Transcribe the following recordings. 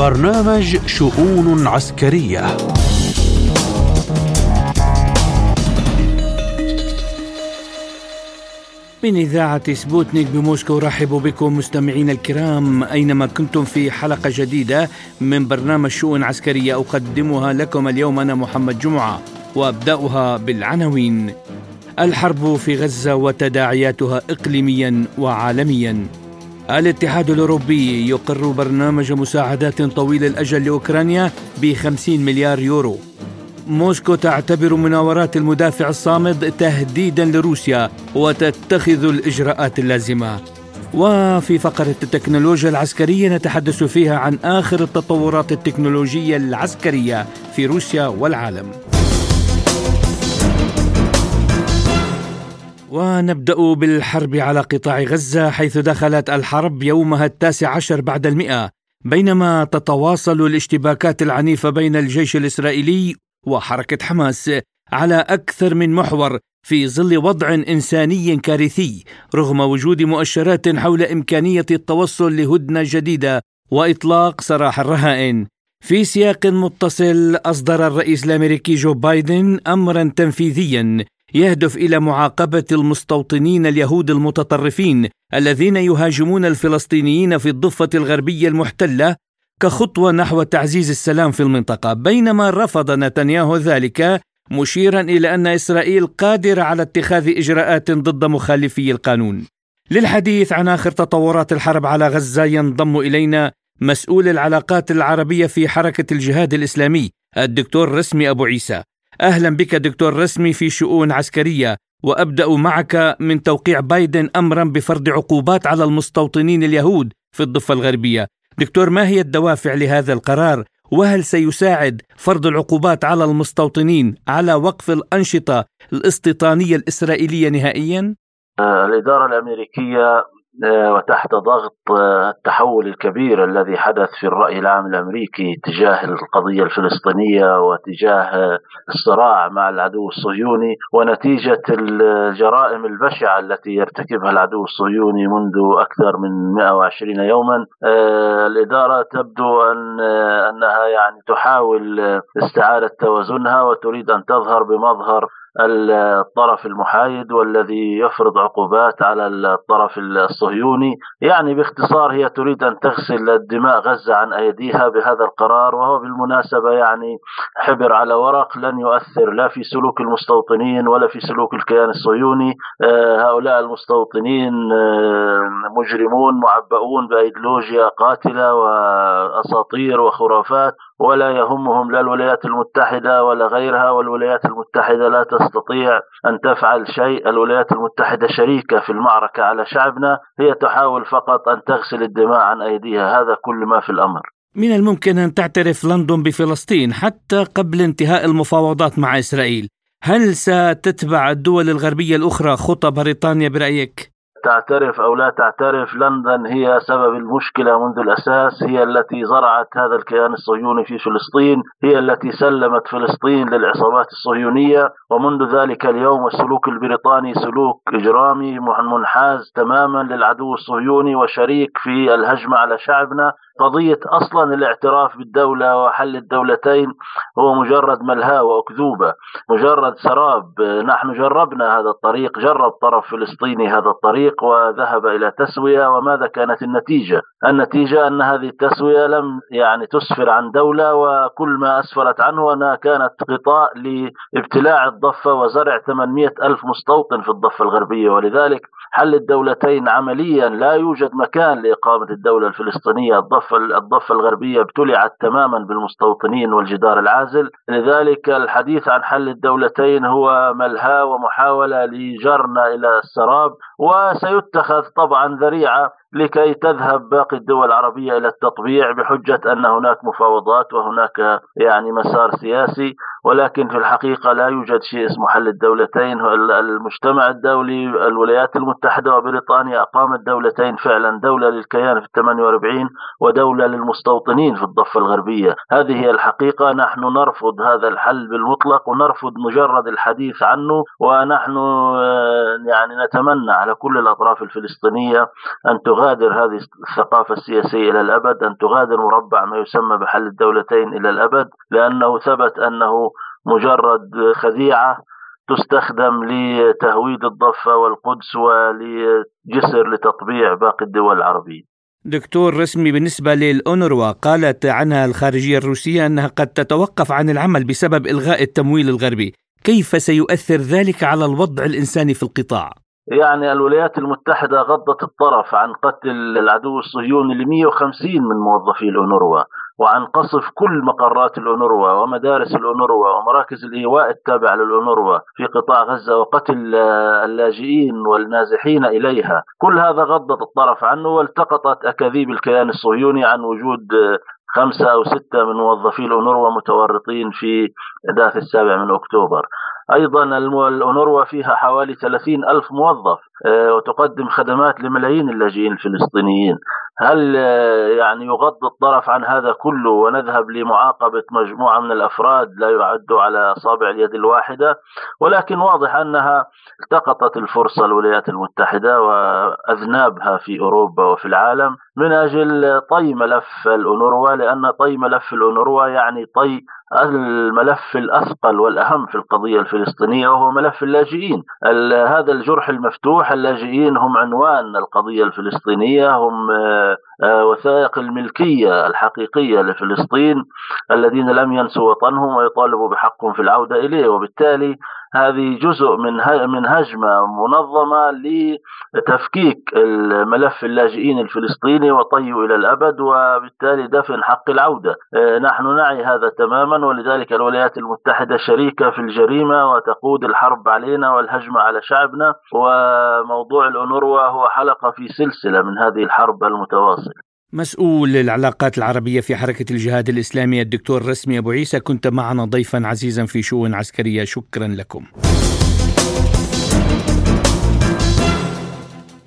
برنامج شؤون عسكرية. من إذاعة سبوتنيك بموسكو رحب بكم مستمعين الكرام. أينما كنتم في حلقة جديدة من برنامج شؤون عسكرية أقدمها لكم اليوم أنا محمد جمعة وأبدأها بالعناوين. الحرب في غزة وتداعياتها إقليميا وعالميا. الاتحاد الأوروبي يقر برنامج مساعدات طويل الأجل لأوكرانيا ب 50 مليار يورو. موسكو تعتبر مناورات المدافع الصامد تهديدا لروسيا وتتخذ الإجراءات اللازمة. وفي فقرة التكنولوجيا العسكرية نتحدث فيها عن آخر التطورات التكنولوجية العسكرية في روسيا والعالم. ونبدأ بالحرب على قطاع غزة حيث دخلت الحرب يومها التاسع عشر بعد المئة بينما تتواصل الاشتباكات العنيفة بين الجيش الإسرائيلي وحركة حماس على أكثر من محور في ظل وضع إنساني كارثي رغم وجود مؤشرات حول إمكانية التوصل لهدنة جديدة وإطلاق سراح الرهائن. في سياق متصل أصدر الرئيس الأمريكي جو بايدن أمرا تنفيذيا يهدف إلى معاقبة المستوطنين اليهود المتطرفين الذين يهاجمون الفلسطينيين في الضفة الغربية المحتلة كخطوة نحو تعزيز السلام في المنطقة. بينما رفض نتنياهو ذلك مشيرا إلى أن إسرائيل قادره على اتخاذ إجراءات ضد مخالفي القانون. للحديث عن آخر تطورات الحرب على غزة ينضم إلينا مسؤول العلاقات العربية في حركة الجهاد الإسلامي الدكتور رسمي أبو عيسى. أهلا بك دكتور رسمي في شؤون عسكرية وأبدأ معك من توقيع بايدن امرا بفرض عقوبات على المستوطنين اليهود في الضفة الغربية. دكتور ما هي الدوافع لهذا القرار؟ وهل سيساعد فرض العقوبات على المستوطنين على وقف الأنشطة الاستيطانية الإسرائيلية نهائيا؟ الإدارة الأمريكية آه، وتحت ضغط آه، التحول الكبير الذي حدث في الرأي العام الأمريكي تجاه القضية الفلسطينية وتجاه الصراع مع العدو الصهيوني ونتيجة الجرائم البشعة التي يرتكبها العدو الصهيوني منذ أكثر من 120 يوما. آه، الإدارة تبدو أن أنها يعني تحاول استعادة توازنها وتريد أن تظهر بمظهر الطرف المحايد والذي يفرض عقوبات على الطرف الصهيوني. يعني باختصار هي تريد أن تغسل الدماء غزة عن أيديها بهذا القرار وهو بالمناسبة يعني حبر على ورق لن يؤثر لا في سلوك المستوطنين ولا في سلوك الكيان الصهيوني. آه، هؤلاء المستوطنين آه، مجرمون معبؤون بأيديولوجيا قاتلة وأساطير وخرافات. ولا يهمهم لا الولايات المتحدة ولا غيرها والولايات المتحدة لا تستطيع أن تفعل شيء. الولايات المتحدة شريكة في المعركة على شعبنا هي تحاول فقط أن تغسل الدماء عن أيديها. هذا كل ما في الأمر. من الممكن أن تعترف لندن بفلسطين حتى قبل انتهاء المفاوضات مع إسرائيل. هل ستتبع الدول الغربية الأخرى خطى بريطانيا برأيك؟ تعترف أو لا تعترف لندن هي سبب المشكلة منذ الأساس هي التي زرعت هذا الكيان الصهيوني في فلسطين هي التي سلمت فلسطين للعصابات الصهيونية ومنذ ذلك اليوم السلوك البريطاني سلوك إجرامي منحاز تماما للعدو الصهيوني وشريك في الهجمة على شعبنا. قضية أصلا الاعتراف بالدولة وحل الدولتين هو مجرد ملهى وأكذوبة مجرد سراب. نحن جربنا هذا الطريق جرب طرف فلسطيني هذا الطريق. وذهب إلى تسوية وماذا كانت النتيجة؟ النتيجة أن هذه التسوية لم يعني تسفر عن دولة وكل ما أسفرت عنه أنها كانت غطاء لابتلاع الضفة وزرع 800 ألف مستوطن في الضفة الغربية. ولذلك حل الدولتين عمليا لا يوجد مكان لإقامة الدولة الفلسطينية. الضفة الضفة الغربية ابتلعت تماما بالمستوطنين والجدار العازل. لذلك الحديث عن حل الدولتين هو ملهى ومحاولة لجرنا إلى السراب. وسيتخذ طبعا ذريعة لكي تذهب باقي الدول العربية إلى التطبيع بحجة أن هناك مفاوضات وهناك يعني مسار سياسي. ولكن في الحقيقة لا يوجد شيء اسمه حل الدولتين. المجتمع الدولي الولايات المتحدة وبريطانيا أقامت دولتين فعلا دولة للكيان في 48 ودولة للمستوطنين في الضفة الغربية. هذه هي الحقيقة. نحن نرفض هذا الحل بالمطلق ونرفض مجرد الحديث عنه ونحن يعني نتمنى على كل الأطراف الفلسطينية أن تغادر هذه الثقافة السياسية إلى الأبد أن تغادر مربع ما يسمى بحل الدولتين إلى الأبد لأنه ثبت أنه مجرد خديعة تستخدم لتهويد الضفة والقدس ولجسر لتطبيع باقي الدول العربية دكتور رسمي بالنسبة للأونروا قالت عنها الخارجية الروسية أنها قد تتوقف عن العمل بسبب إلغاء التمويل الغربي كيف سيؤثر ذلك على الوضع الإنساني في القطاع؟ يعني الولايات المتحدة غضت الطرف عن قتل العدو الصهيوني ل 150 من موظفي الأونروا وعن قصف كل مقرات الأونروا ومدارس الأونروا ومراكز الإيواء التابعة للأونروا في قطاع غزة وقتل اللاجئين والنازحين إليها. كل هذا غضت الطرف عنه والتقطت أكاذيب الكيان الصهيوني عن وجود خمسة أو ستة من موظفي الأونروا متورطين في أحداث السابع من أكتوبر. أيضا الأونروا فيها حوالي 30 ألف موظف آه، وتقدم خدمات لملايين اللاجئين الفلسطينيين. هل آه، يعني يغض الطرف عن هذا كله ونذهب لمعاقبة مجموعة من الأفراد لا يعد على أصابع اليد الواحدة؟ ولكن واضح أنها التقطت الفرصة الولايات المتحدة وأذنابها في أوروبا وفي العالم من أجل طي ملف الأونروا لأن طي ملف الأونروا يعني طي الملف الأثقل والأهم في القضية الفلسطينية وهو ملف اللاجئين. هذا الجرح المفتوح اللاجئين هم عنوان القضية الفلسطينية هم آه، آه، وثائق الملكية الحقيقية لفلسطين الذين لم ينسوا وطنهم ويطالبوا بحقهم في العودة إليه. وبالتالي هذه جزء من من هجمة منظمة لتفكيك الملف اللاجئين الفلسطيني وطيه إلى الأبد وبالتالي دفن حق العودة. آه، نحن نعي هذا تماما ولذلك الولايات المتحدة شريكة في الجريمة وتقود الحرب علينا والهجمة على شعبنا وموضوع الأونروا هو حلقة في سلسلة من هذه الحرب المتواصلة. مسؤول العلاقات العربية في حركة الجهاد الإسلامي الدكتور رسمي أبو عيسى كنت معنا ضيفا عزيزا في شؤون عسكرية. شكرا لكم.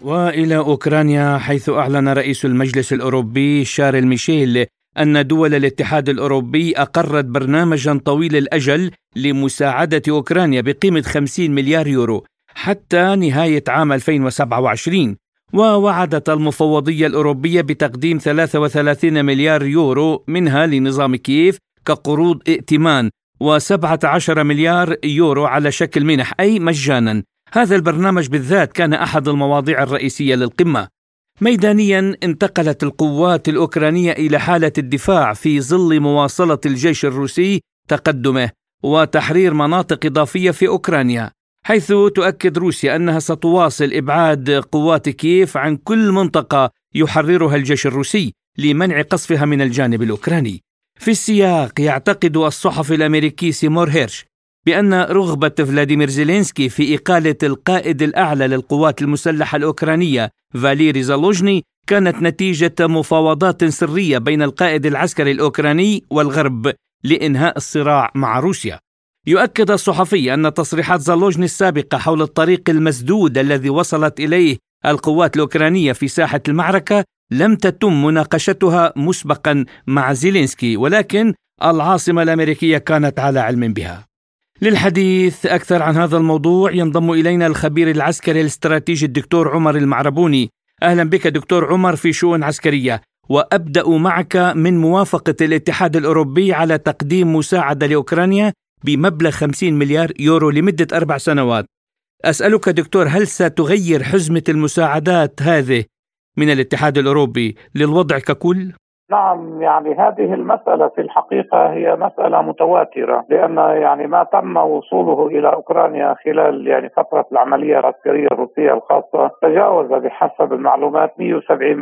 وإلى أوكرانيا حيث أعلن رئيس المجلس الأوروبي شارل ميشيل أن دول الاتحاد الأوروبي أقرت برنامجا طويل الأجل لمساعدة أوكرانيا بقيمة 50 مليار يورو حتى نهاية عام 2027 ووعدت المفوضية الأوروبية بتقديم 33 مليار يورو منها لنظام كييف كقروض ائتمان و17 مليار يورو على شكل منح أي مجانا. هذا البرنامج بالذات كان أحد المواضيع الرئيسية للقمة. ميدانيا انتقلت القوات الأوكرانية إلى حالة الدفاع في ظل مواصلة الجيش الروسي تقدمه وتحرير مناطق إضافية في أوكرانيا. حيث تؤكد روسيا أنها ستواصل إبعاد قوات كييف عن كل منطقة يحررها الجيش الروسي لمنع قصفها من الجانب الأوكراني. في السياق يعتقد الصحفي الأمريكي سيمور هيرش بأن رغبة فلاديمير زيلينسكي في إقالة القائد الأعلى للقوات المسلحة الأوكرانية فاليري زالوجني كانت نتيجة مفاوضات سرية بين القائد العسكري الأوكراني والغرب لإنهاء الصراع مع روسيا. يؤكد الصحفي أن تصريحات زالوجني السابقة حول الطريق المسدود الذي وصلت إليه القوات الأوكرانية في ساحة المعركة لم تتم مناقشتها مسبقا مع زيلينسكي ولكن العاصمة الأمريكية كانت على علم بها. للحديث أكثر عن هذا الموضوع ينضم إلينا الخبير العسكري الاستراتيجي الدكتور عمر المعربوني. أهلا بك دكتور عمر في شؤون عسكرية وأبدأ معك من موافقة الاتحاد الأوروبي على تقديم مساعدة لأوكرانيا بمبلغ 50 مليار يورو لمدة أربع سنوات أسألك دكتور هل ستغير حزمة المساعدات هذه من الاتحاد الأوروبي للوضع ككل؟ نعم يعني هذه المسألة في الحقيقة هي مسألة متواترة لأن يعني ما تم وصوله إلى أوكرانيا خلال يعني فترة العملية العسكرية الروسية الخاصة تجاوز بحسب المعلومات 170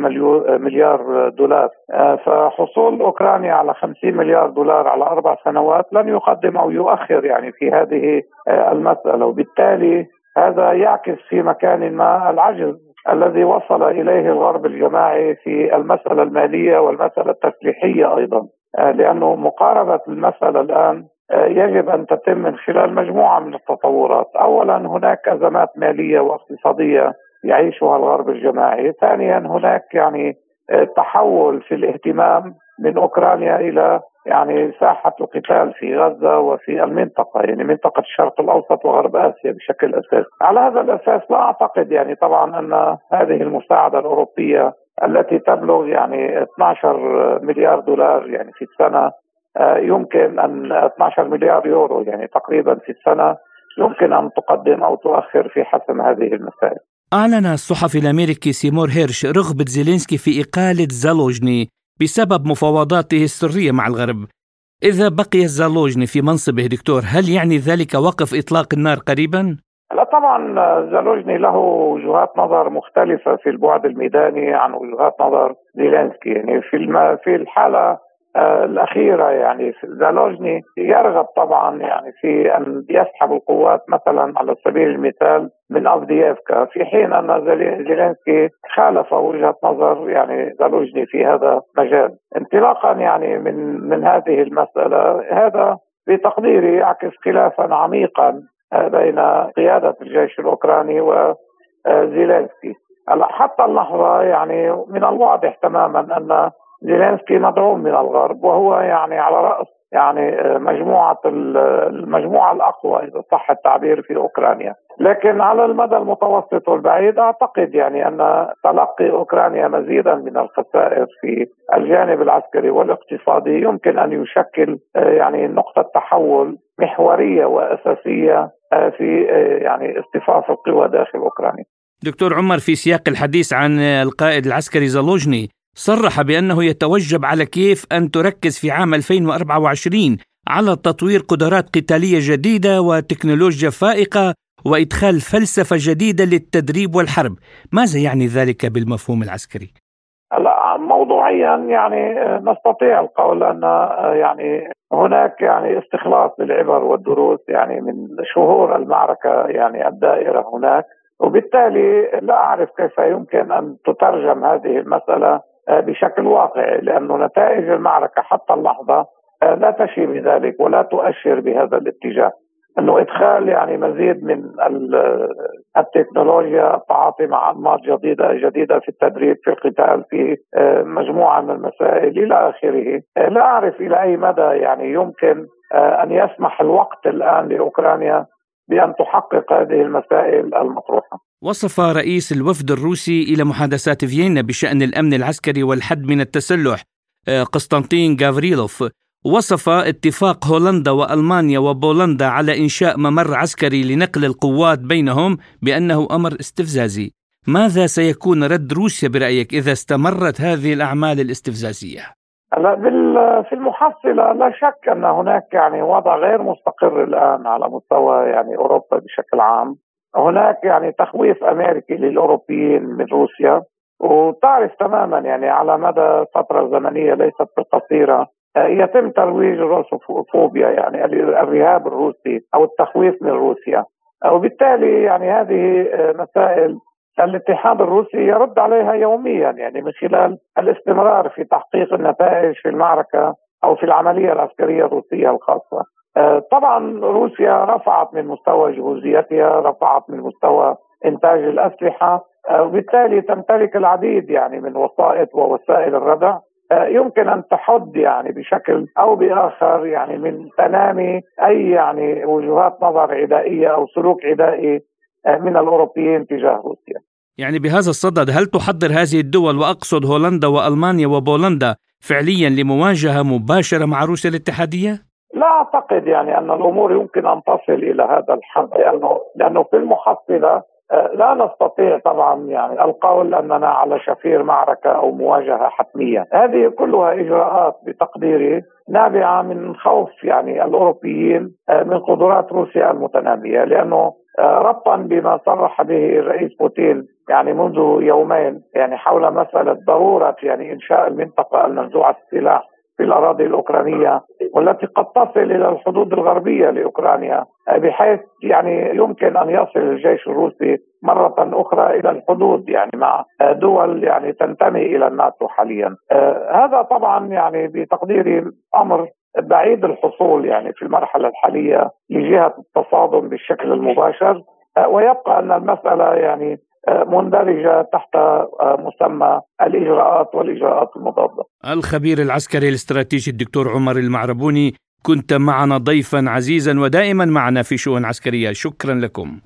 مليار دولار. آه، فحصول أوكرانيا على 50 مليار دولار على أربع سنوات لن يقدم أو يؤخر يعني في هذه آه، المسألة وبالتالي هذا يعكس في مكان ما العجز الذي وصل إليه الغرب الجماعي في المسألة المالية والمسألة التسليحية أيضا. آه، لأنه مقاربة المسألة الآن آه، يجب أن تتم من خلال مجموعة من التطورات، اولا هناك أزمات مالية واقتصادية يعيشها الغرب الجماعي، ثانيا هناك يعني آه، تحول في الاهتمام من أوكرانيا إلى يعني ساحة القتال في غزة وفي المنطقة يعني منطقة الشرق الأوسط وغرب آسيا بشكل أساسي على هذا الأساس لا أعتقد يعني طبعا أن هذه المساعدة الأوروبية التي تبلغ يعني 12 مليار دولار يعني في السنة آه، يمكن أن 12 مليار يورو يعني تقريبا في السنة يمكن أن تقدم أو تؤخر في حسم هذه المسائل. أعلن الصحفي الأمريكي سيمور هيرش رغبة زيلينسكي في إقالة زالوجني بسبب مفاوضاته السرية مع الغرب إذا بقي زالوجني في منصبه دكتور هل يعني ذلك وقف إطلاق النار قريبا؟ لا طبعا زالوجني له وجهات نظر مختلفة في البعد الميداني عن وجهات نظر زيلينسكي يعني في. في الحالة الأخيرة يعني زالوجني يرغب طبعا يعني في أن يسحب القوات مثلا على سبيل المثال من أفدييفكا. في حين أن زيلينسكي خالف وجهة نظر يعني زالوجني في هذا المجال انطلاقا يعني من من هذه المسألة هذا بتقديري يعكس خلافا عميقا آه، بين قيادة الجيش الأوكراني وزيلينسكي حتى اللحظة يعني من الواضح تماما أن زيلينسكي مدعوم من الغرب وهو يعني على رأس يعني آه، مجموعة المجموعة الأقوى إذا صح التعبير في أوكرانيا، لكن على المدى المتوسط والبعيد أعتقد يعني أن تلقي أوكرانيا مزيدا من الخسائر في الجانب العسكري والاقتصادي يمكن أن يشكل آه، يعني نقطة تحول محورية وأساسية آه، في يعني اصطفاف القوى داخل أوكرانيا. دكتور عمر في سياق الحديث عن القائد العسكري زالوجني صرح بأنه يتوجب على كيف أن تركز في عام 2024 على تطوير قدرات قتالية جديدة وتكنولوجيا فائقة وإدخال فلسفة جديدة للتدريب والحرب ماذا يعني ذلك بالمفهوم العسكري؟ لا موضوعيا يعني نستطيع القول أن يعني هناك يعني استخلاص للعبر والدروس يعني من شهور المعركة يعني الدائرة هناك وبالتالي لا أعرف كيف يمكن أن تترجم هذه المسألة بشكل واقعي لأن نتائج المعركة حتى اللحظة آه، لا تشي بذلك ولا تؤشر بهذا الاتجاه. إنه إدخال يعني مزيد من التكنولوجيا التعاطي مع أنماط جديدة جديدة في التدريب في القتال في آه، مجموعة من المسائل إلى آخره. لا أعرف إلى أي مدى يعني يمكن أن يسمح الوقت الآن لأوكرانيا بأن تحقق هذه المسائل المطروحة وصف رئيس الوفد الروسي إلى محادثات فيينا بشأن الأمن العسكري والحد من التسلح آه، قسطنطين غافريلوف وصف اتفاق هولندا وألمانيا وبولندا على إنشاء ممر عسكري لنقل القوات بينهم بأنه أمر استفزازي. ماذا سيكون رد روسيا برأيك إذا استمرت هذه الأعمال الاستفزازية؟ هلا في المحصلة لا شك أن هناك يعني وضع غير مستقر الآن على مستوى يعني أوروبا بشكل عام. هناك يعني تخويف أمريكي للأوروبيين من روسيا. وتعرف تماما يعني على مدى فترة زمنية ليست بالقصيرة يتم ترويج الروسوفوبيا يعني الرهاب الروسي أو التخويف من روسيا. وبالتالي يعني هذه مسائل الاتحاد الروسي يرد عليها يوميا يعني من خلال الاستمرار في تحقيق النتائج في المعركة أو في العملية العسكرية الروسية الخاصة. آه، طبعا روسيا رفعت من مستوى جهوزيتها رفعت من مستوى إنتاج الأسلحة آه، وبالتالي تمتلك العديد يعني من وسائط ووسائل الردع. آه، يمكن أن تحد يعني بشكل أو بآخر يعني من تنامي أي يعني وجهات نظر عدائيه أو سلوك عدائي من الأوروبيين تجاه روسيا. يعني بهذا الصدد هل تحضر هذه الدول وأقصد هولندا وألمانيا وبولندا فعليا لمواجهة مباشرة مع روسيا الاتحادية؟ لا أعتقد يعني أن الأمور يمكن أن تصل إلى هذا الحد لأنه لأنه في المحصلة آه، لا نستطيع طبعا يعني القول أننا على شفير معركة أو مواجهة حتمية، هذه كلها إجراءات بتقديري نابعة من خوف يعني الأوروبيين آه، من قدرات روسيا المتنامية لأنه آه، ربطا بما صرح به الرئيس بوتين يعني منذ يومين يعني حول مسألة ضرورة يعني إنشاء المنطقة المنزوعه السلاح في الأراضي الأوكرانية والتي قد تصل إلى الحدود الغربية لأوكرانيا بحيث يعني يمكن أن يصل الجيش الروسي مرة أخرى إلى الحدود يعني مع دول يعني تنتمي إلى الناتو حاليا. آه، هذا طبعا يعني بتقديري أمر بعيد الحصول يعني في المرحلة الحالية لجهة التصادم بالشكل المباشر آه، ويبقى أن المسألة يعني مندرجة تحت مسمى الإجراءات والإجراءات المضادة. الخبير العسكري الاستراتيجي الدكتور عمر المعربوني كنت معنا ضيفا عزيزا ودائما معنا في شؤون عسكرية، شكرا لكم.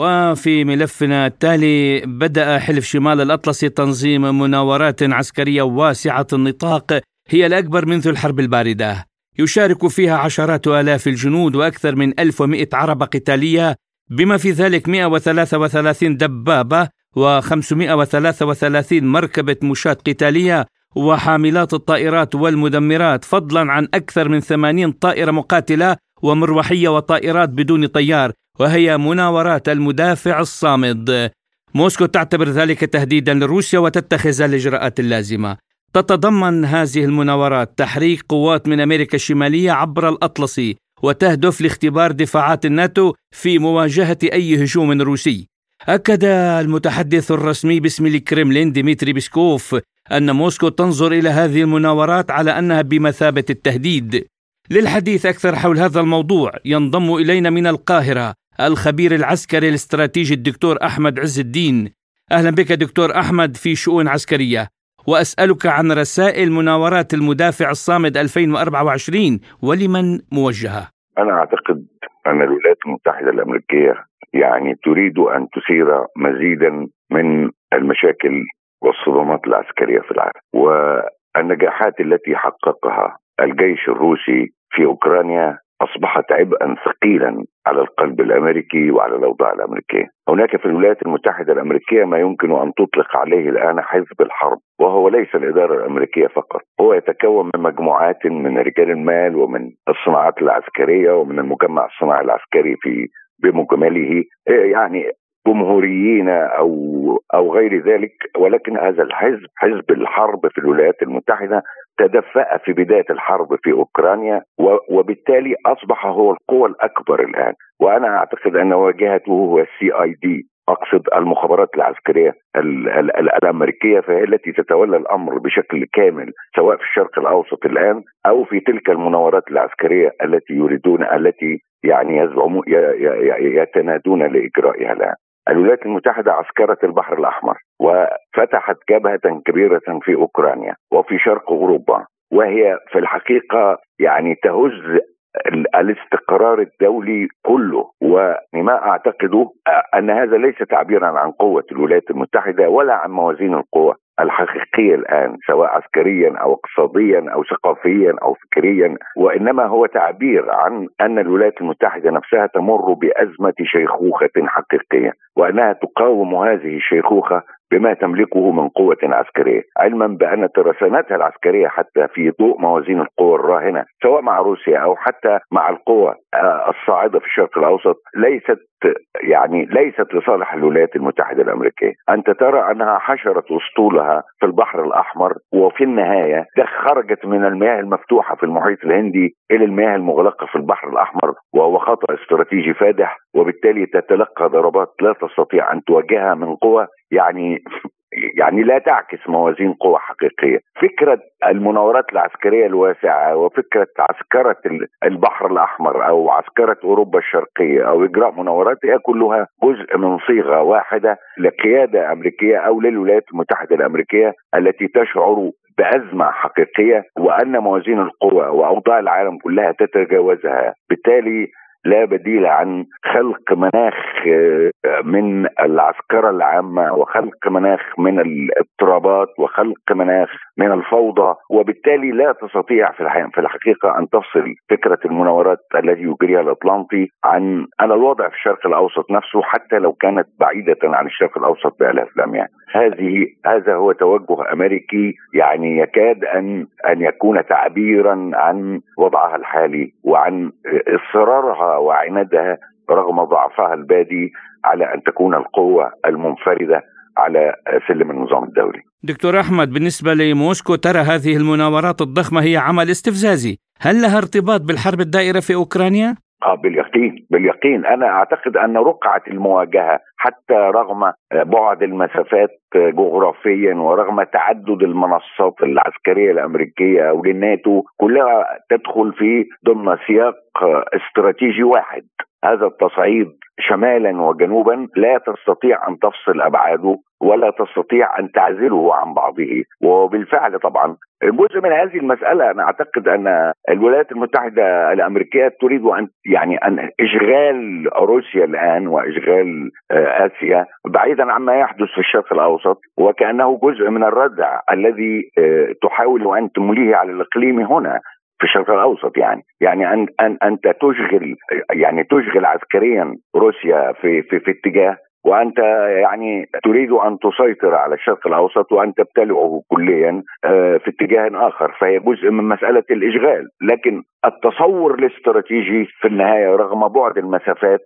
وفي ملفنا التالي بدأ حلف شمال الأطلسي تنظيم مناورات عسكرية واسعة النطاق هي الأكبر منذ الحرب الباردة. يشارك فيها عشرات آلاف الجنود وأكثر من 1100 عربة قتالية بما في ذلك 133 دبابة و533 مركبة مشاة قتالية وحاملات الطائرات والمدمرات فضلا عن أكثر من 80 طائرة مقاتلة ومروحية وطائرات بدون طيار وهي مناورات المدافع الصامد. موسكو تعتبر ذلك تهديدا لروسيا وتتخذ الإجراءات اللازمة. تتضمن هذه المناورات تحريك قوات من أمريكا الشمالية عبر الأطلسي وتهدف لاختبار دفاعات الناتو في مواجهة أي هجوم روسي. أكد المتحدث الرسمي باسم الكرملين ديمتري بيسكوف أن موسكو تنظر إلى هذه المناورات على أنها بمثابة التهديد. للحديث أكثر حول هذا الموضوع. ينضم إلينا من القاهرة الخبير العسكري الاستراتيجي الدكتور أحمد عز الدين. أهلا بك دكتور أحمد في شؤون عسكرية. وأسألك عن رسائل مناورات المدافع الصامد 2024 ولمن موجهة؟ أنا أعتقد أن الولايات المتحدة الأمريكية يعني تريد أن تثير مزيدا من المشاكل والصدمات العسكرية في العالم. والنجاحات التي حققها الجيش الروسي في أوكرانيا أصبحت عبئا ثقيلا على القلب الأمريكي وعلى الأوضاع الأمريكية. هناك في الولايات المتحدة الأمريكية ما يمكن أن تطلق عليه الآن حزب الحرب وهو ليس الإدارة الأمريكية فقط هو يتكون من مجموعات من رجال المال ومن الصناعات العسكرية ومن المجمع الصناعي العسكري في بمجمله يعني جمهوريين أو أو غير ذلك ولكن هذا الحزب حزب الحرب في الولايات المتحدة تدفأ في بداية الحرب في أوكرانيا وبالتالي أصبح هو القوى الأكبر الآن وأنا أعتقد أن واجهته هو السي اي دي أقصد المخابرات العسكرية ال ال ال الأمريكية فهي التي تتولى الأمر بشكل كامل سواء في الشرق الأوسط الآن أو في تلك المناورات العسكرية التي يريدون التي يعني يزعمون يتنادون لإجرائها الآن. الولايات المتحدة عسكرت البحر الأحمر وفتحت جبهة كبيرة في أوكرانيا وفي شرق أوروبا وهي في الحقيقة يعني تهز الاستقرار الدولي كله. وما أعتقده أن هذا ليس تعبيرا عن قوة الولايات المتحدة ولا عن موازين القوى. الحقيقية الآن سواء عسكريا أو اقتصاديا أو ثقافيا أو فكريا وإنما هو تعبير عن أن الولايات المتحدة نفسها تمر بأزمة شيخوخة حقيقية وأنها تقاوم هذه الشيخوخة بما تملكه من قوة عسكرية علما بأن ترسانتها العسكرية حتى في ضوء موازين القوى الراهنة سواء مع روسيا أو حتى مع القوى آه، الصاعدة في الشرق الأوسط ليست يعني ليست لصالح الولايات المتحدة الأمريكية. أنت ترى أنها حشرت أسطولها في البحر الأحمر وفي النهاية خرجت من المياه المفتوحة في المحيط الهندي إلى المياه المغلقة في البحر الأحمر وهو خطأ استراتيجي فادح وبالتالي تتلقى ضربات لا تستطيع أن تواجهها من قوة يعني يعني لا تعكس موازين قوى حقيقية، فكرة المناورات العسكرية الواسعة وفكرة عسكرة البحر الأحمر أو عسكرة أوروبا الشرقية أو إجراء مناورات هي كلها جزء من صيغة واحدة لقيادة أمريكية أو للولايات المتحدة الأمريكية التي تشعر بأزمة حقيقية وأن موازين القوى وأوضاع العالم كلها تتجاوزها، بالتالي لا بديل عن خلق مناخ آه، من العسكرة العامة وخلق مناخ من الاضطرابات وخلق مناخ من الفوضى وبالتالي لا تستطيع في الحقيقة أن تفصل فكرة المناورات التي يجريها الأطلنطي عن الوضع في الشرق الأوسط نفسه حتى لو كانت بعيدة عن الشرق الأوسط بآلاف الأميال. هذه هذا هو توجه أمريكي يعني يكاد أن أن يكون تعبيرا عن وضعها الحالي وعن إصرارها وعنادها رغم ضعفها البادي على أن تكون القوة المنفردة على سلم النظام الدولي. دكتور أحمد بالنسبة لموسكو ترى هذه المناورات الضخمة هي عمل استفزازي، هل لها ارتباط بالحرب الدائرة في أوكرانيا؟ آه باليقين باليقين. أنا أعتقد أن رقعة المواجهة حتى رغم بعد المسافات جغرافيا ورغم تعدد المنصات العسكرية الأمريكية أو للناتو كلها تدخل في ضمن سياق استراتيجي واحد. هذا التصعيد شمالا وجنوبا لا تستطيع أن تفصل أبعاده. ولا تستطيع أن تعزله عن بعضه. وبالفعل طبعا. جزء من هذه المسألة أنا أعتقد أن الولايات المتحدة الأمريكية تريد أن يعني أن إشغال روسيا الآن وإشغال آه، آسيا بعيدا عما يحدث في الشرق الأوسط. وكأنه جزء من الردع الذي آه، تحاول أن تمليه على الإقليم هنا في الشرق الأوسط يعني. يعني أن أن أنت تشغل يعني تشغل عسكريا روسيا في في في اتجاه وأنت يعني تريد أن تسيطر على الشرق الأوسط وان تبتلعه كليا آه، في اتجاه آخر. فهي جزء من مسألة الإشغال. لكن التصور الاستراتيجي في النهاية رغم بعد المسافات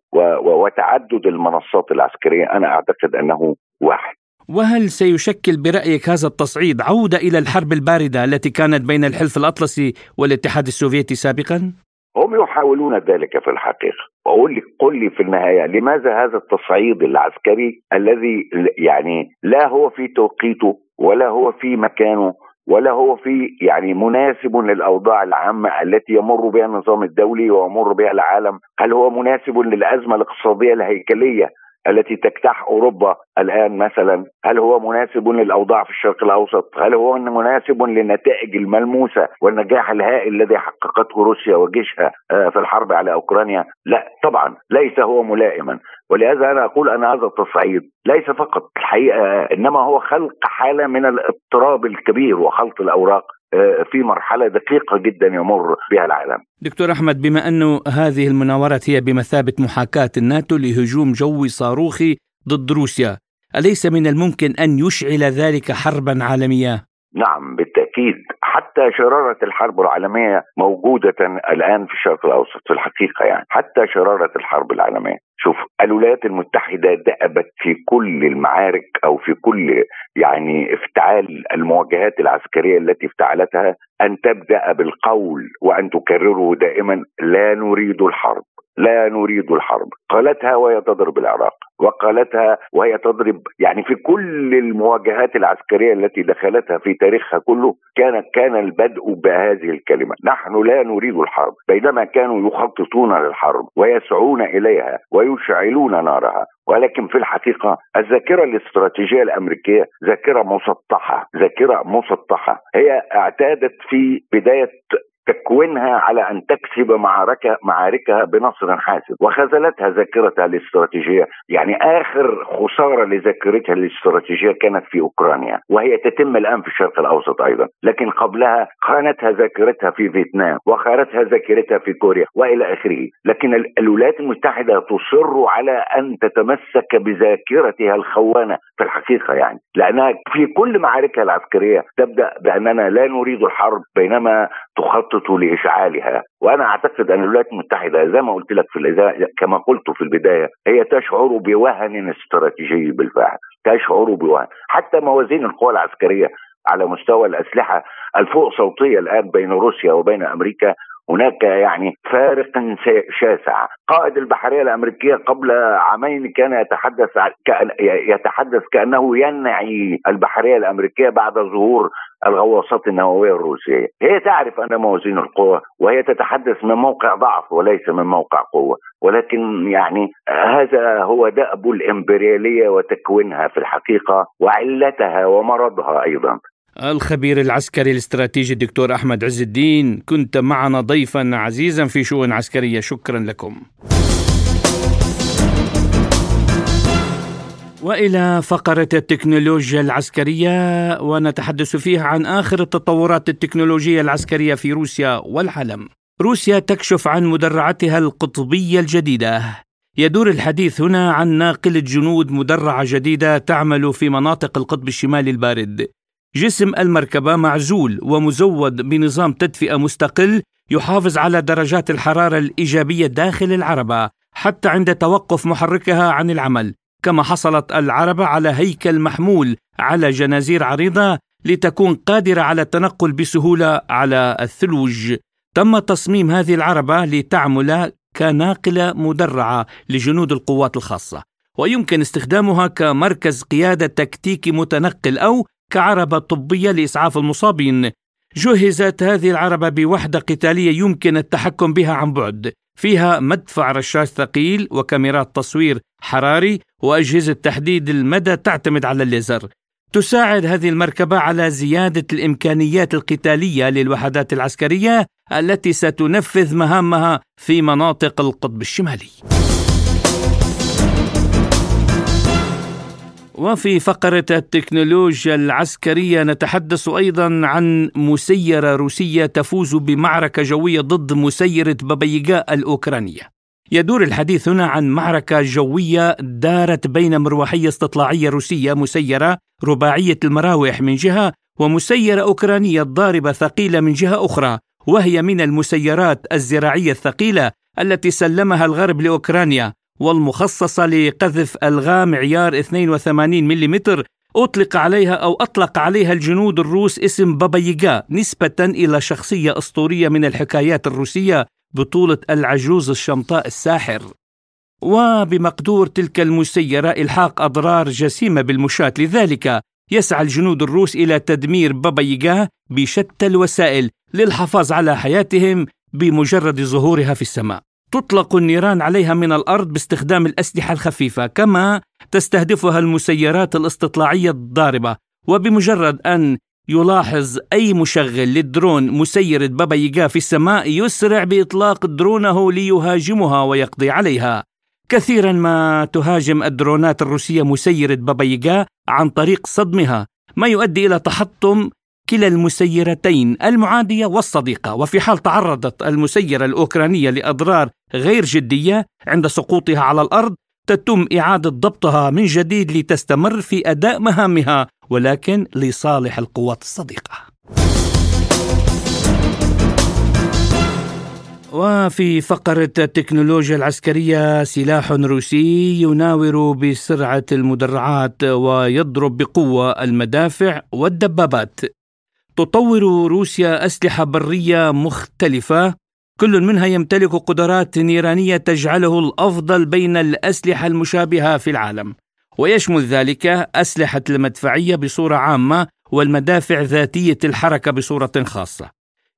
وتعدد المنصات العسكرية أنا أعتقد أنه واحد. وهل سيشكل برأيك هذا التصعيد عودة إلى الحرب الباردة التي كانت بين الحلف الأطلسي والاتحاد السوفيتي سابقا؟ هم يحاولون ذلك في الحقيقة. وأقول لك قل لي في النهاية لماذا هذا التصعيد العسكري الذي يعني لا هو في توقيته ولا هو في مكانه ولا هو في يعني مناسب للأوضاع العامة التي يمر بها النظام الدولي ويمر بها العالم، هل هو مناسب للأزمة الاقتصادية الهيكلية التي تجتاح أوروبا الآن مثلا هل هو مناسب للأوضاع في الشرق الأوسط؟ هل هو مناسب للنتائج الملموسة والنجاح الهائل الذي حققته روسيا وجيشها آه، في الحرب على أوكرانيا؟ لا طبعا ليس هو ملائما ولهذا أنا أقول أن هذا التصعيد ليس فقط الحقيقة إنما هو خلق حالة من الاضطراب الكبير وخلط الأوراق في مرحلة دقيقة جدا يمر بها العالم. دكتور أحمد بما انه هذه المناورات هي بمثابه محاكاة الناتو لهجوم جوي صاروخي ضد روسيا، أليس من الممكن أن يشعل ذلك حربا عالمية؟ نعم بالتأكيد حتى شرارة الحرب العالمية موجودة الآن في الشرق الأوسط في الحقيقة يعني حتى شرارة الحرب العالمية شوف الولايات المتحدة دأبت في كل المعارك أو في كل يعني افتعال المواجهات العسكرية التي افتعلتها أن تبدأ بالقول وأن تكرره دائما لا نريد الحرب لا نريد الحرب. قالتها وهي تضرب العراق وقالتها وهي تضرب يعني في كل المواجهات العسكرية التي دخلتها في تاريخها كله كان كان البدء بهذه الكلمة. نحن لا نريد الحرب. بينما كانوا يخططون للحرب ويسعون إليها ويشعلون نارها. ولكن في الحقيقة الذاكرة الاستراتيجية الأمريكية ذاكرة مسطحة ذاكرة مسطحة. هي اعتادت في بداية تكوينها على أن تكسب معركه معاركها بنصر حاسم وخذلتها ذاكرتها الاستراتيجية. يعني آخر خسارة لذاكرتها الاستراتيجية كانت في أوكرانيا. وهي تتم الآن في الشرق الأوسط أيضا. لكن قبلها خانتها ذاكرتها في فيتنام. وخانتها ذاكرتها في كوريا. وإلى آخره. لكن الولايات المتحدة تصر على أن تتمسك بذاكرتها الخوانة. في الحقيقة يعني. لأنها في كل معاركها العسكرية تبدأ بأننا لا نريد الحرب. بينما تخطط لاشعالها وأنا أعتقد أن الولايات المتحدة زي ما قلت لك في كما قلت في البداية هي تشعر بوهن استراتيجي بالفعل. تشعر بوهن. حتى موازين القوى العسكرية على مستوى الأسلحة الفوق صوتية الآن بين روسيا وبين أمريكا هناك يعني فارق شاسع. قائد البحرية الأمريكية قبل عامين كان يتحدث يتحدث كأنه ينعي البحرية الأمريكية بعد ظهور الغواصات النووية الروسية. هي تعرف أن موازين القوى وهي تتحدث من موقع ضعف وليس من موقع قوة. ولكن يعني هذا هو دأب الإمبريالية وتكوينها في الحقيقة وعلتها ومرضها أيضا. الخبير العسكري الاستراتيجي الدكتور أحمد عز الدين كنت معنا ضيفا عزيزا في شؤون عسكرية شكرا لكم. وإلى فقرة التكنولوجيا العسكرية ونتحدث فيها عن آخر التطورات التكنولوجية العسكرية في روسيا والعالم. روسيا تكشف عن مدرعتها القطبية الجديدة. يدور الحديث هنا عن ناقلة جنود مدرعة جديدة تعمل في مناطق القطب الشمالي البارد. جسم المركبة معزول ومزود بنظام تدفئة مستقل يحافظ على درجات الحرارة الإيجابية داخل العربة حتى عند توقف محركها عن العمل كما حصلت العربة على هيكل محمول على جنازير عريضة لتكون قادرة على التنقل بسهولة على الثلوج. تم تصميم هذه العربة لتعمل كناقلة مدرعة لجنود القوات الخاصة ويمكن استخدامها كمركز قيادة تكتيكي متنقل أو كعربة طبية لإسعاف المصابين. جهزت هذه العربة بوحدة قتالية يمكن التحكم بها عن بعد. فيها مدفع رشاش ثقيل وكاميرات تصوير حراري وأجهزة تحديد المدى تعتمد على الليزر. تساعد هذه المركبة على زيادة الإمكانيات القتالية للوحدات العسكرية التي ستنفذ مهامها في مناطق القطب الشمالي. وفي فقرة التكنولوجيا العسكرية نتحدث أيضا عن مسيرة روسية تفوز بمعركة جوية ضد مسيرة بابيجاء الأوكرانية. يدور الحديث هنا عن معركة جوية دارت بين مروحية استطلاعية روسية مسيرة رباعية المراوح من جهة ومسيرة أوكرانية ضاربة ثقيلة من جهة أخرى وهي من المسيرات الزراعية الثقيلة التي سلمها الغرب لأوكرانيا. والمخصصة لقذف ألغام عيار 82 ملم أطلق عليها أو أطلق عليها الجنود الروس اسم بابا ييغا نسبة إلى شخصية أسطورية من الحكايات الروسية بطولة العجوز الشمطاء الساحر. وبمقدور تلك المسيرة إلحاق أضرار جسيمة بالمشاة لذلك يسعى الجنود الروس إلى تدمير بابا ييغا بشتى الوسائل للحفاظ على حياتهم بمجرد ظهورها في السماء. تطلق النيران عليها من الأرض باستخدام الأسلحة الخفيفة كما تستهدفها المسيرات الاستطلاعية الضاربة. وبمجرد أن يلاحظ أي مشغل للدرون مسيره بابا ييغا في السماء يسرع بإطلاق درونه ليهاجمها ويقضي عليها. كثيرا ما تهاجم الدرونات الروسية مسيره بابا ييغا عن طريق صدمها ما يؤدي إلى تحطم كلا المسيرتين المعادية والصديقة. وفي حال تعرضت المسيرة الأوكرانية لأضرار غير جدية عند سقوطها على الأرض تتم إعادة ضبطها من جديد لتستمر في أداء مهامها ولكن لصالح القوات الصديقة. وفي فقرة التكنولوجيا العسكرية سلاح روسي يناور بسرعة المدرعات ويضرب بقوة المدافع والدبابات. تطور روسيا أسلحة برية مختلفة. كل منها يمتلك قدرات نيرانية تجعله الأفضل بين الأسلحة المشابهة في العالم. ويشمل ذلك أسلحة المدفعية بصورة عامة والمدافع ذاتية الحركة بصورة خاصة.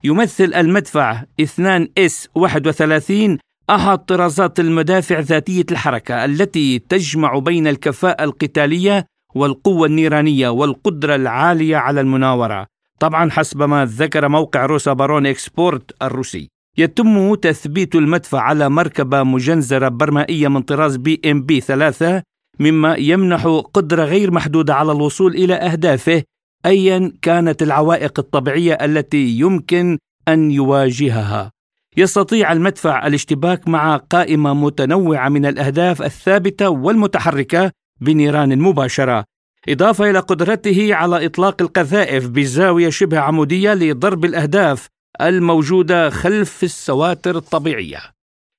يمثل المدفع 2 إس 31 أحد طرازات المدافع ذاتية الحركة التي تجمع بين الكفاءة القتالية والقوة النيرانية والقدرة العالية على المناورة. طبعا حسب ما ذكر موقع روس أوبورون إكسبورت الروسي يتم تثبيت المدفع على مركبة مجنزرة برمائية من طراز بي إم بي 3 مما يمنح قدرة غير محدودة على الوصول إلى أهدافه أيا كانت العوائق الطبيعية التي يمكن أن يواجهها. يستطيع المدفع الاشتباك مع قائمة متنوعة من الأهداف الثابتة والمتحركة بنيران مباشرة إضافة إلى قدرته على إطلاق القذائف بزاوية شبه عمودية لضرب الأهداف الموجودة خلف السواتر الطبيعية.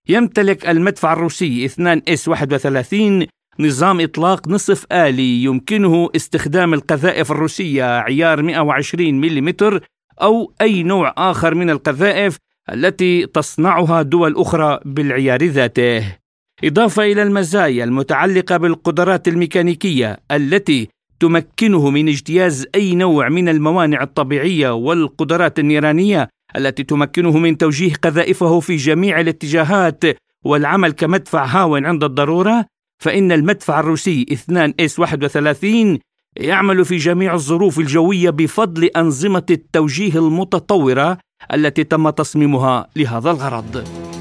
يمتلك المدفع الروسي 2 إس 31 نظام إطلاق نصف آلي يمكنه استخدام القذائف الروسية عيار 120 ملم أو أي نوع آخر من القذائف التي تصنعها دول أخرى بالعيار ذاته. إضافة إلى المزايا المتعلقة بالقدرات الميكانيكية التي تمكنه من اجتياز أي نوع من الموانع الطبيعية والقدرات النيرانية التي تمكنه من توجيه قذائفه في جميع الاتجاهات والعمل كمدفع هاو عند الضرورة فإن المدفع الروسي 2 إس 31 يعمل في جميع الظروف الجوية بفضل أنظمة التوجيه المتطورة التي تم تصميمها لهذا الغرض.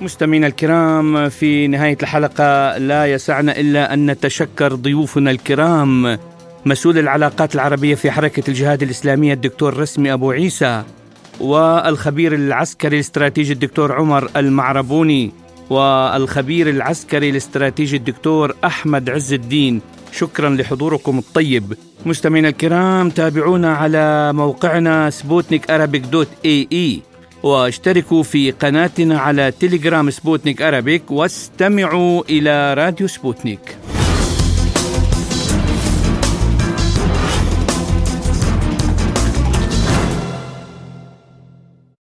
مستمعينا الكرام في نهاية الحلقة لا يسعنا إلا أن نتشكر ضيوفنا الكرام. مسؤول العلاقات العربية في حركة الجهاد الإسلامية الدكتور رسمي أبو عيسى والخبير العسكري الاستراتيجي الدكتور عمر المعربوني والخبير العسكري الاستراتيجي الدكتور أحمد عز الدين. شكرا لحضوركم الطيب. مستمعينا الكرام تابعونا على موقعنا سبوتنيك dot AE. واشتركوا في قناتنا على تليجرام سبوتنيك أرابيك واستمعوا إلى راديو سبوتنيك.